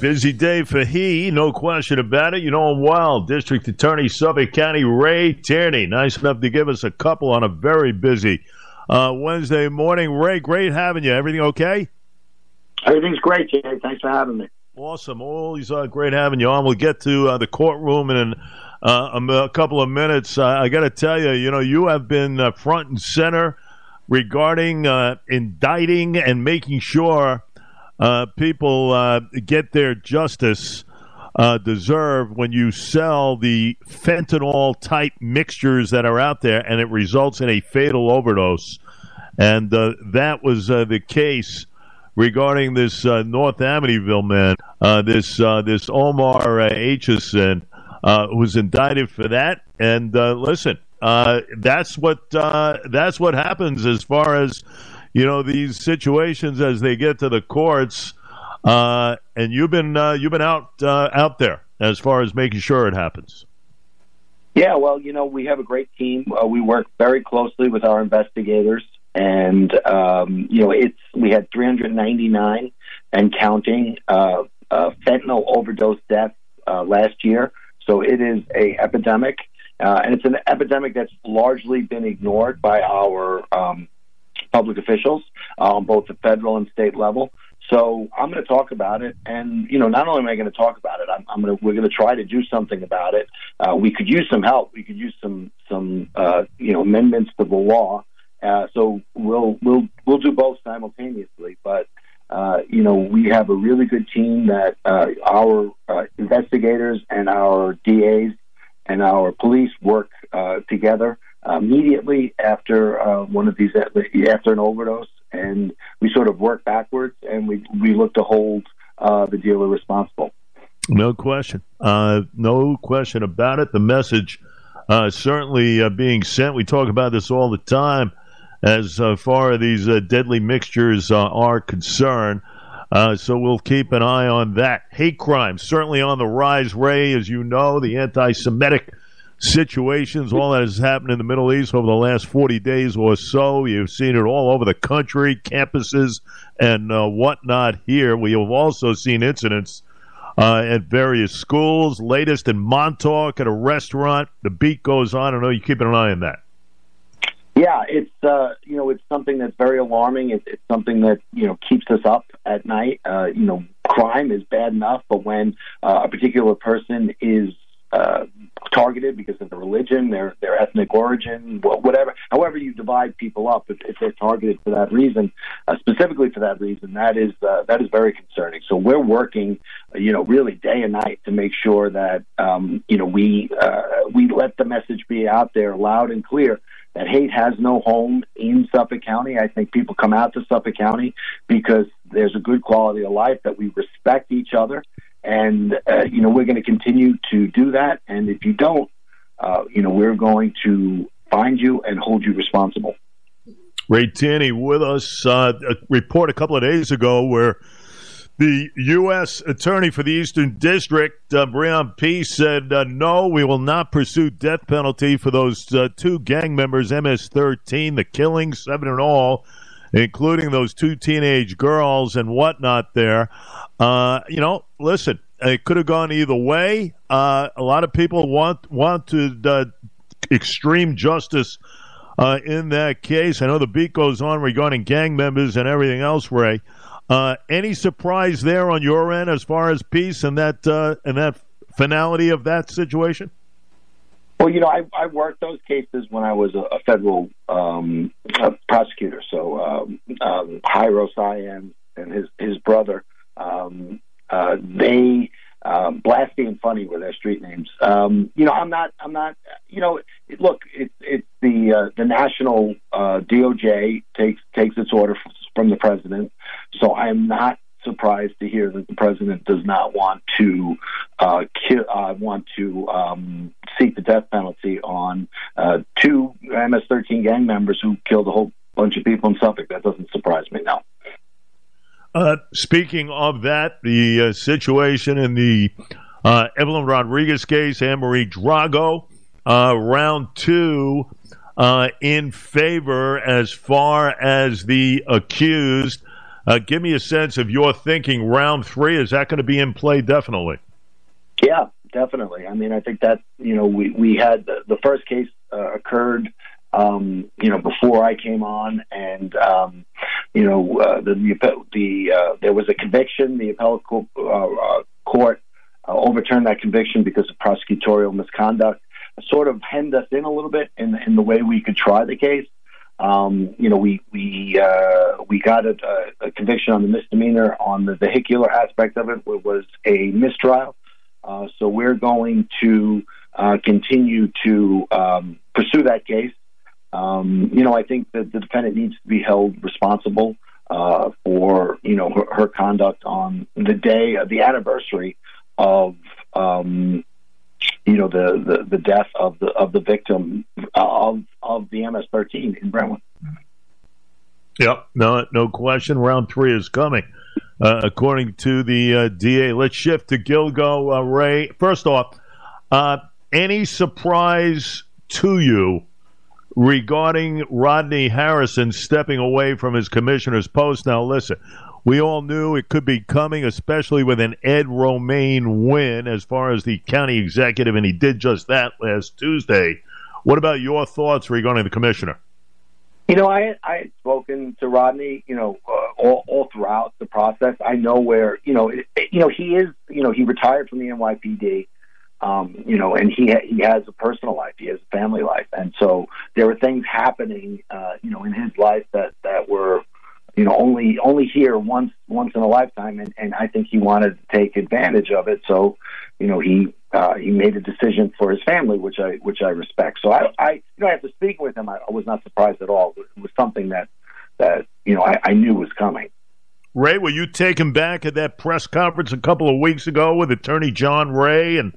Busy day for he, no question about it. You know him well. District Attorney, Suffolk County, Ray Tierney. Nice enough to give us a couple on a very busy uh, Wednesday morning. Ray, great having you. Everything okay? Everything's great, Jay. Thanks for having me. Awesome. Always uh, great having you on. We'll get to uh, the courtroom in uh, a couple of minutes. I got to tell you, you know, you have been uh, front and center regarding uh, indicting and making sure uh, people uh, get their justice uh, deserved when you sell the fentanyl type mixtures that are out there and it results in a fatal overdose. And uh, that was uh, the case regarding this uh, North Amityville man, this this Omar Aitchison, was indicted for that. And listen, that's what that's what happens as far as you know these situations as they get to the courts. Uh, and you've been uh, you've been out uh, out there as far as making sure it happens. Yeah, well, you know, we have a great team. Uh, we work very closely with our investigators, and um, you know, it's we had 399 and counting uh, uh, fentanyl overdose deaths last year. So it is a epidemic, and it's an epidemic that's largely been ignored by our um, public officials on both the federal and state level. So I'm going to talk about it, and you know, not only am I going to talk about it, I'm, I'm going to we're going to try to do something about it. Uh, we could use some help. We could use some some uh, you know amendments to the law. Uh, so we'll we'll we'll do both simultaneously. But uh, you know, we have a really good team that uh, our uh, investigators and our DAs and our police work uh, together immediately after uh, one of these after an overdose, and we sort of work backwards and we we look to hold uh, the dealer responsible. No question, uh, no question about it. The message uh, certainly uh, being sent. We talk about this all the time as uh, far as these deadly mixtures are concerned. so we'll keep an eye on that. Hate crime certainly on the rise. Ray, as you know, the anti-Semitic situations, all that has happened in the Middle East over the last 40 days or so. You've seen it all over the country, campuses, and uh, whatnot here. We have also seen incidents uh, at various schools, latest in Montauk at a restaurant. The beat goes on. I know you're keeping an eye on that. Yeah, it's uh, you know it's something that's very alarming. It's, it's something that you know keeps us up at night. Uh, you know, crime is bad enough, but when uh, a particular person is uh, targeted because of their religion, their their ethnic origin, whatever. However, you divide people up, if, if they're targeted for that reason, uh, specifically for that reason, that is uh, that is very concerning. So we're working, uh, you know, really day and night to make sure that um, you know we uh, we let the message be out there loud and clear that hate has no home in Suffolk County. I think people come out to Suffolk County because there's a good quality of life that we respect each other and, uh, you know, we're going to continue to do that. And if you don't, uh, you know, we're going to find you and hold you responsible. Ray Tierney with us. Uh, a report a couple of days ago where the U.S. Attorney for the Eastern District, uh, Breon Peace, said, uh, no, we will not pursue death penalty for those uh, two gang members, MS-13, the killings, seven in all, including those two teenage girls and whatnot there. Uh, you know, listen, it could have gone either way. Uh, a lot of people want want to uh, extreme justice uh, in that case. I know the beat goes on regarding gang members and everything else. Ray, uh, any surprise there on your end as far as peace and that uh, and that finality of that situation? Well, you know, I, I worked those cases when I was a, a federal um, a prosecutor. So um, um, Jairo and his his brother um, uh, they um, Blasty and Funny were their street names. Um, you know, I'm not. I'm not. You know, it, look, it's the uh, the national uh, DOJ takes takes its order from the president. So I am not surprised to hear that the president does not want to uh, kill, uh, want to um, seek the death penalty on uh, two MS-13 gang members who killed a whole bunch of people in Suffolk. That doesn't surprise me now. Uh, speaking of that, the uh, situation in the uh, Evelyn Rodriguez case, Anne Marie Drago, uh, round two uh, in favor as far as the accused. Uh, give me a sense of your thinking. Round three is that going to be in play? Definitely. Yeah, definitely. I mean, I think that you know we we had the, the first case uh, occurred um, you know, before I came on, and um, you know, uh, the the, uh, there was a conviction. The appellate court, uh, uh court uh, overturned that conviction because of prosecutorial misconduct. Sort of hemmed us in a little bit in in the way we could try the case. Um, you know, we we uh, we got a, a, conviction on the misdemeanor on the vehicular aspect of it. It was a mistrial. So we're going to continue to um, pursue that case. Um, you know, I think that the defendant needs to be held responsible uh, for you know her, her, conduct on the day of the anniversary of um, you know the, the, the death of the of the victim of of the MS-13 in Brentwood. Yep, no, no question. Round three is coming, uh, according to the uh, DA. Let's shift to Gilgo uh, Ray. First off, uh, any surprise to you regarding Rodney Harrison stepping away from his commissioner's post. Now, listen, we all knew it could be coming, especially with an Ed Romaine win as far as the county executive, and he did just that last Tuesday. What about your thoughts regarding the commissioner? You know, I I had spoken to Rodney, you know, uh, all, all throughout the process. I know where, you know, it, you know he is, you know, he retired from the NYPD um, you know, and he ha- he has a personal life, he has a family life, and so there were things happening, uh, you know, in his life that that were, you know, only only here once once in a lifetime, and, and I think he wanted to take advantage of it. So, you know, he uh, he made a decision for his family, which I which I respect. So I, I you know, after speaking with him, I, was not surprised at all. It was something that that you know I, I knew was coming. Ray, were you taken back at that press conference a couple of weeks ago with Attorney John Ray and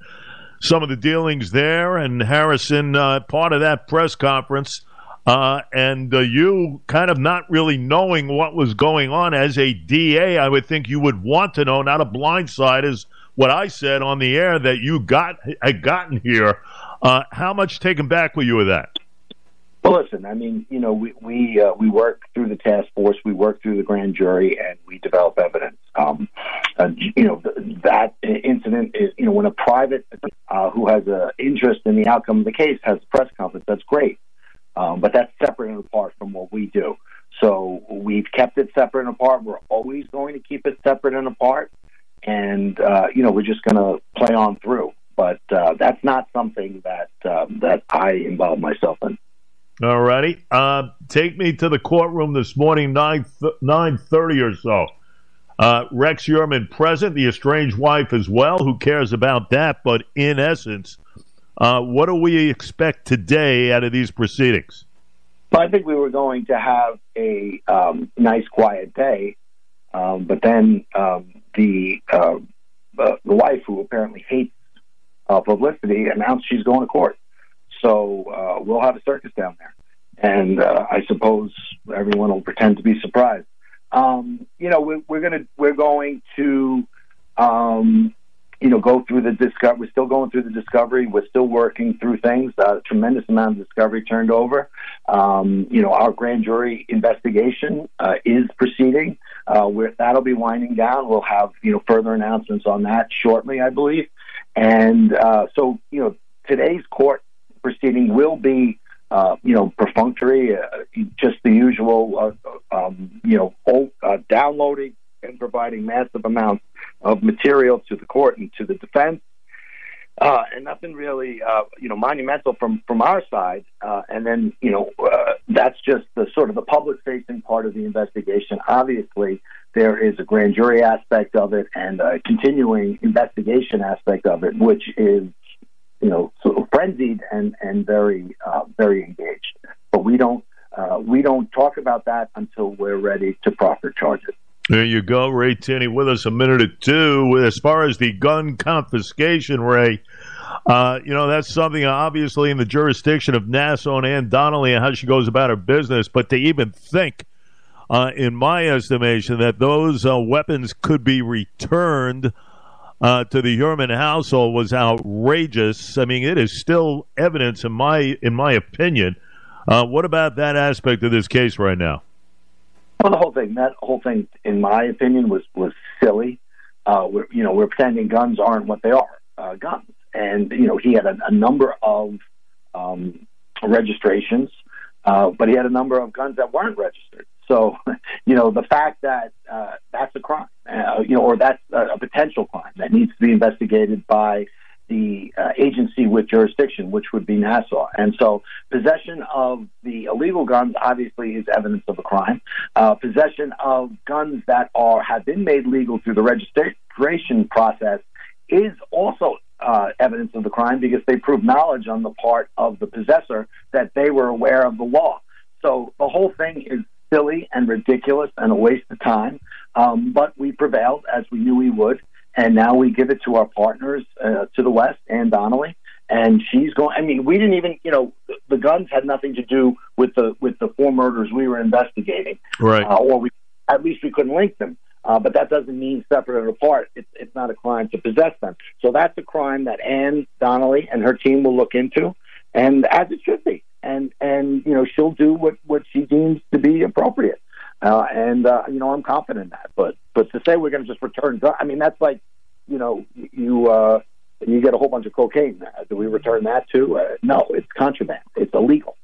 some of the dealings there, and Harrison uh, part of that press conference. Uh, and uh, you kind of not really knowing what was going on as a DA, I would think you would want to know, not a blindside, is what I said on the air that you got had gotten here. Uh, how much taken back were you with that? Well, listen, I mean, you know, we we uh, we work through the task force, we work through the grand jury, and we develop evidence. Um, uh, you know, th- that incident is, you know, when a private uh, who has an interest in the outcome of the case has a press conference, that's great, um, but that's separate and apart from what we do. So we've kept it separate and apart. We're always going to keep it separate and apart, and uh, you know, we're just going to play on through. But uh, that's not something that um, that I involve myself in. All righty. Uh, take me to the courtroom this morning, 9, 9.30 or so. Uh, Rex Heuermann present, the estranged wife as well. Who cares about that? But in essence, uh, what do we expect today out of these proceedings? Well, I think we were going to have a um, nice, quiet day, um, but then um, the uh, the wife, who apparently hates uh, publicity, announced she's going to court. So uh, we'll have a circus down there, and uh, I suppose everyone will pretend to be surprised. Um, you know, we're, we're gonna we're going to um, you know go through the discovery. We're still going through the discovery. We're still working through things. Uh, tremendous amount of discovery turned over. Um, you know, our grand jury investigation uh, is proceeding. Uh, that'll be winding down. We'll have you know further announcements on that shortly, I believe. And uh, so, you know, today's court proceeding will be, uh, you know, perfunctory, uh, just the usual, um, you know, old, downloading and providing massive amounts of material to the court and to the defense. Uh, and nothing really, uh, you know, monumental from from our side. Uh, and then, you know, uh, that's just the sort of the public-facing part of the investigation. Obviously, there is a grand jury aspect of it and a continuing investigation aspect of it, which is you know, sort of frenzied and and very uh, very engaged. But we don't uh, we don't talk about that until we're ready to proffer charges. There you go, Ray Tierney, with us a minute or two. As far as the gun confiscation, Ray, uh, you know that's something obviously in the jurisdiction of Nassau and Anne Donnelly and how she goes about her business. But to even think, uh, in my estimation, that those uh, weapons could be returned uh, to the Heuermann household was outrageous. I mean, it is still evidence, in my in my opinion. Uh, what about that aspect of this case right now? Well, the whole thing, that whole thing, in my opinion, was was silly. Uh, we're, you know, we're pretending guns aren't what they are, uh, guns. And you know, he had a, a number of um, registrations, uh, but he had a number of guns that weren't registered. So, you know, the fact that uh, that's a crime, uh, you know, or that's a, a potential crime that needs to be investigated by the uh, agency with jurisdiction, which would be Nassau. And so possession of the illegal guns obviously is evidence of a crime. Uh, possession of guns that are have been made legal through the registration process is also uh, evidence of the crime because they prove knowledge on the part of the possessor that they were aware of the law. So the whole thing is silly and ridiculous and a waste of time. Um, but we prevailed as we knew we would and now we give it to our partners uh, to the west, Anne Donnelly, and she's going. I mean, we didn't even, you know, the, the guns had nothing to do with the with the four murders we were investigating, right? Uh, or we at least we couldn't link them. Uh, but that doesn't mean separate and apart. It's, it's not a crime to possess them. So that's a crime that Anne Donnelly and her team will look into, and as it should be. And and you know she'll do what what she deems to be appropriate. Uh, and uh, you know, I'm confident in that. But but to say we're going to just return, I mean, that's like, you know, you uh, you get a whole bunch of cocaine. Uh, do we return that too? Uh, no, it's contraband. It's illegal.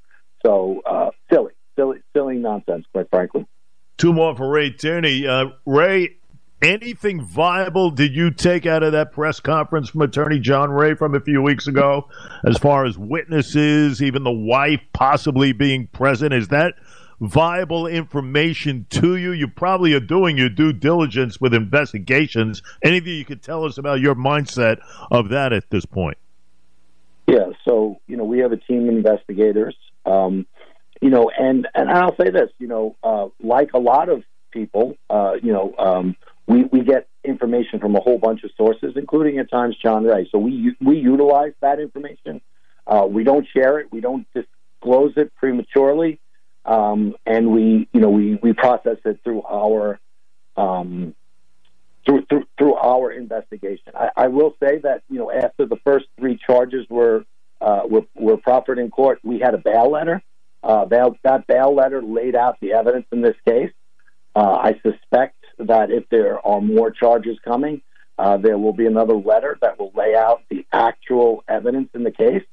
So uh, silly, silly, silly nonsense. Quite frankly. Two more for Ray Tierney. Uh, Ray, anything viable did you take out of that press conference from Attorney John Ray from a few weeks ago, as far as witnesses, even the wife possibly being present? Is that viable information to you. You probably are doing your due diligence with investigations. Anything you could tell us about your mindset of that at this point? Yeah, so you know we have a team of investigators, um, you know, and and I'll say this, you know, uh, like a lot of people, uh, you know, um, we we get information from a whole bunch of sources, including at times John Ray. So we we utilize that information. Uh, we don't share it. We don't disclose it prematurely um, and we, you know, we, we process it through our um, through, through through our investigation. I, I will say that you know after the first three charges were uh, were, were proffered in court, we had a bail letter. Uh, bail, that bail letter laid out the evidence in this case. Uh, I suspect that if there are more charges coming, uh, there will be another letter that will lay out the actual evidence in the case.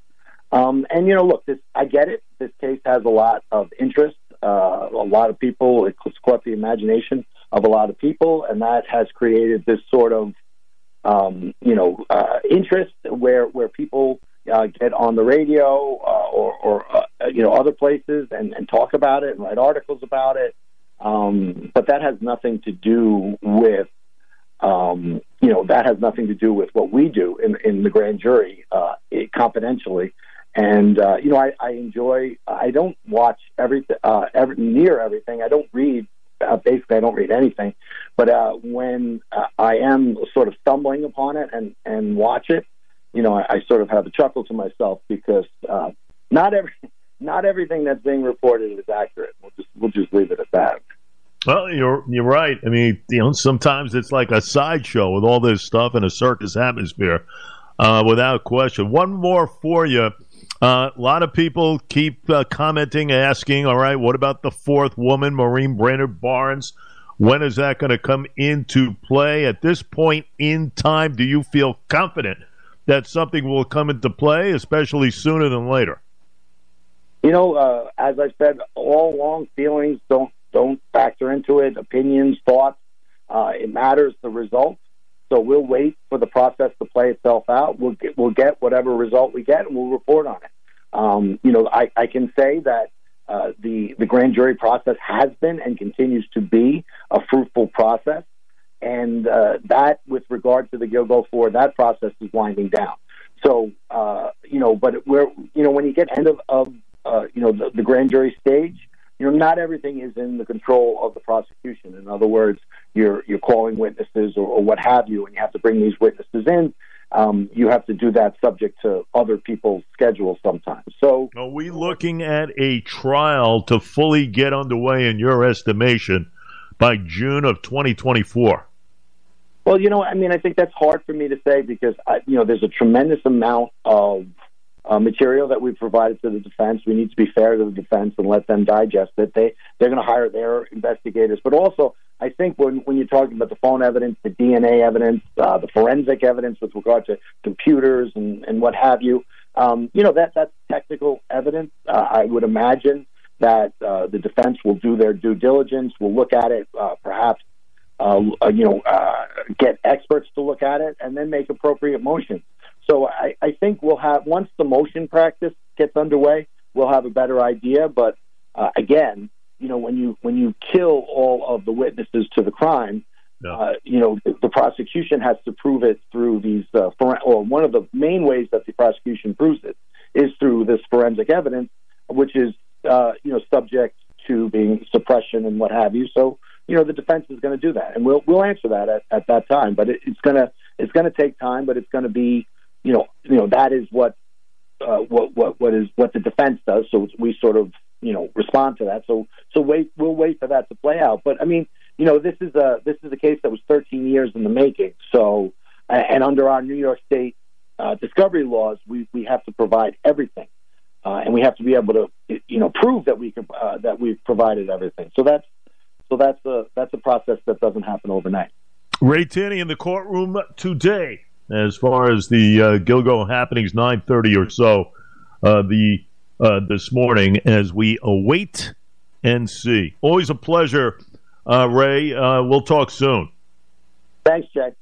Um, and you know, look, this I get it. This case has a lot of interest. Uh, a lot of people. It's caught the imagination of a lot of people, and that has created this sort of, um, you know, uh, interest where where people uh, get on the radio uh, or, or uh, you know other places and, and talk about it and write articles about it. Um, but that has nothing to do with um, you know, that has nothing to do with what we do in, in the grand jury uh, confidentially. And uh, you know, I, I enjoy. I don't watch everything, uh, every, near everything. I don't read. Uh, basically, I don't read anything. But uh, when uh, I am sort of stumbling upon it and and watch it, you know, I, I sort of have a chuckle to myself because uh, not every not everything that's being reported is accurate. We'll just we'll just leave it at that. Well, you're you're right. I mean, you know, sometimes it's like a sideshow with all this stuff in a circus atmosphere, uh, without question. One more for you. Uh, a lot of people keep uh, commenting, asking, all right, what about the fourth woman, Maureen Brainard Barnes? When is that going to come into play? At this point in time, do you feel confident that something will come into play, especially sooner than later? You know, uh, as I said all along, feelings don't don't factor into it. Opinions, thoughts, uh, it matters the result. So we'll wait for the process to play itself out. We'll get, we'll get whatever result we get, and we'll report on it. Um, you know, I, I can say that uh, the the grand jury process has been and continues to be a fruitful process, and uh, that, with regard to the Gilgo Four, that process is winding down. So, uh, you know, but we're you know when you get end of, of uh, you know the, the grand jury stage, you know, not everything is in the control of the prosecution. In other words, you're you're calling witnesses or, or what have you, and you have to bring these witnesses in. Um, you have to do that subject to other people's schedules sometimes. So, are we looking at a trial to fully get underway, in your estimation, by June of 2024? Well, you know, I mean, I think that's hard for me to say because, I, you know, there's a tremendous amount of uh, material that we provided to the defense. We need to be fair to the defense and let them digest it. They they're going to hire their investigators, but also I think when when you're talking about the phone evidence, the DNA evidence, uh, the forensic evidence with regard to computers and and what have you, um, you know that that's technical evidence. Uh, I would imagine that uh, the defense will do their due diligence, will look at it, uh, perhaps uh, you know, uh, get experts to look at it, and then make appropriate motions. So I, I think we'll have once the motion practice gets underway, we'll have a better idea. But uh, again, you know, when you when you kill all of the witnesses to the crime, yeah. uh, you know, the, the, prosecution has to prove it through these, uh, for, or one of the main ways that the prosecution proves it is through this forensic evidence, which is, uh, you know, subject to being suppression and what have you. So, you know, the defense is going to do that, and we'll we'll answer that at, at that time. But it, it's gonna it's gonna take time, but it's going to be you know, you know that is what uh, what what what is what the defense does. So we sort of you know respond to that. So so wait, we'll wait for that to play out. But I mean, you know, this is a this is a case that was 13 years in the making. So and under our New York State uh, discovery laws, we we have to provide everything. Uh, and we have to be able to, you know, prove that we can uh, that we've provided everything. So that's so that's a that's a process that doesn't happen overnight. Ray Tierney in the courtroom today as far as the uh, Gilgo happenings, 9:30 or so, uh, the uh, this morning as we await and see. Always a pleasure, uh, Ray. Uh, we'll talk soon. Thanks, Jack.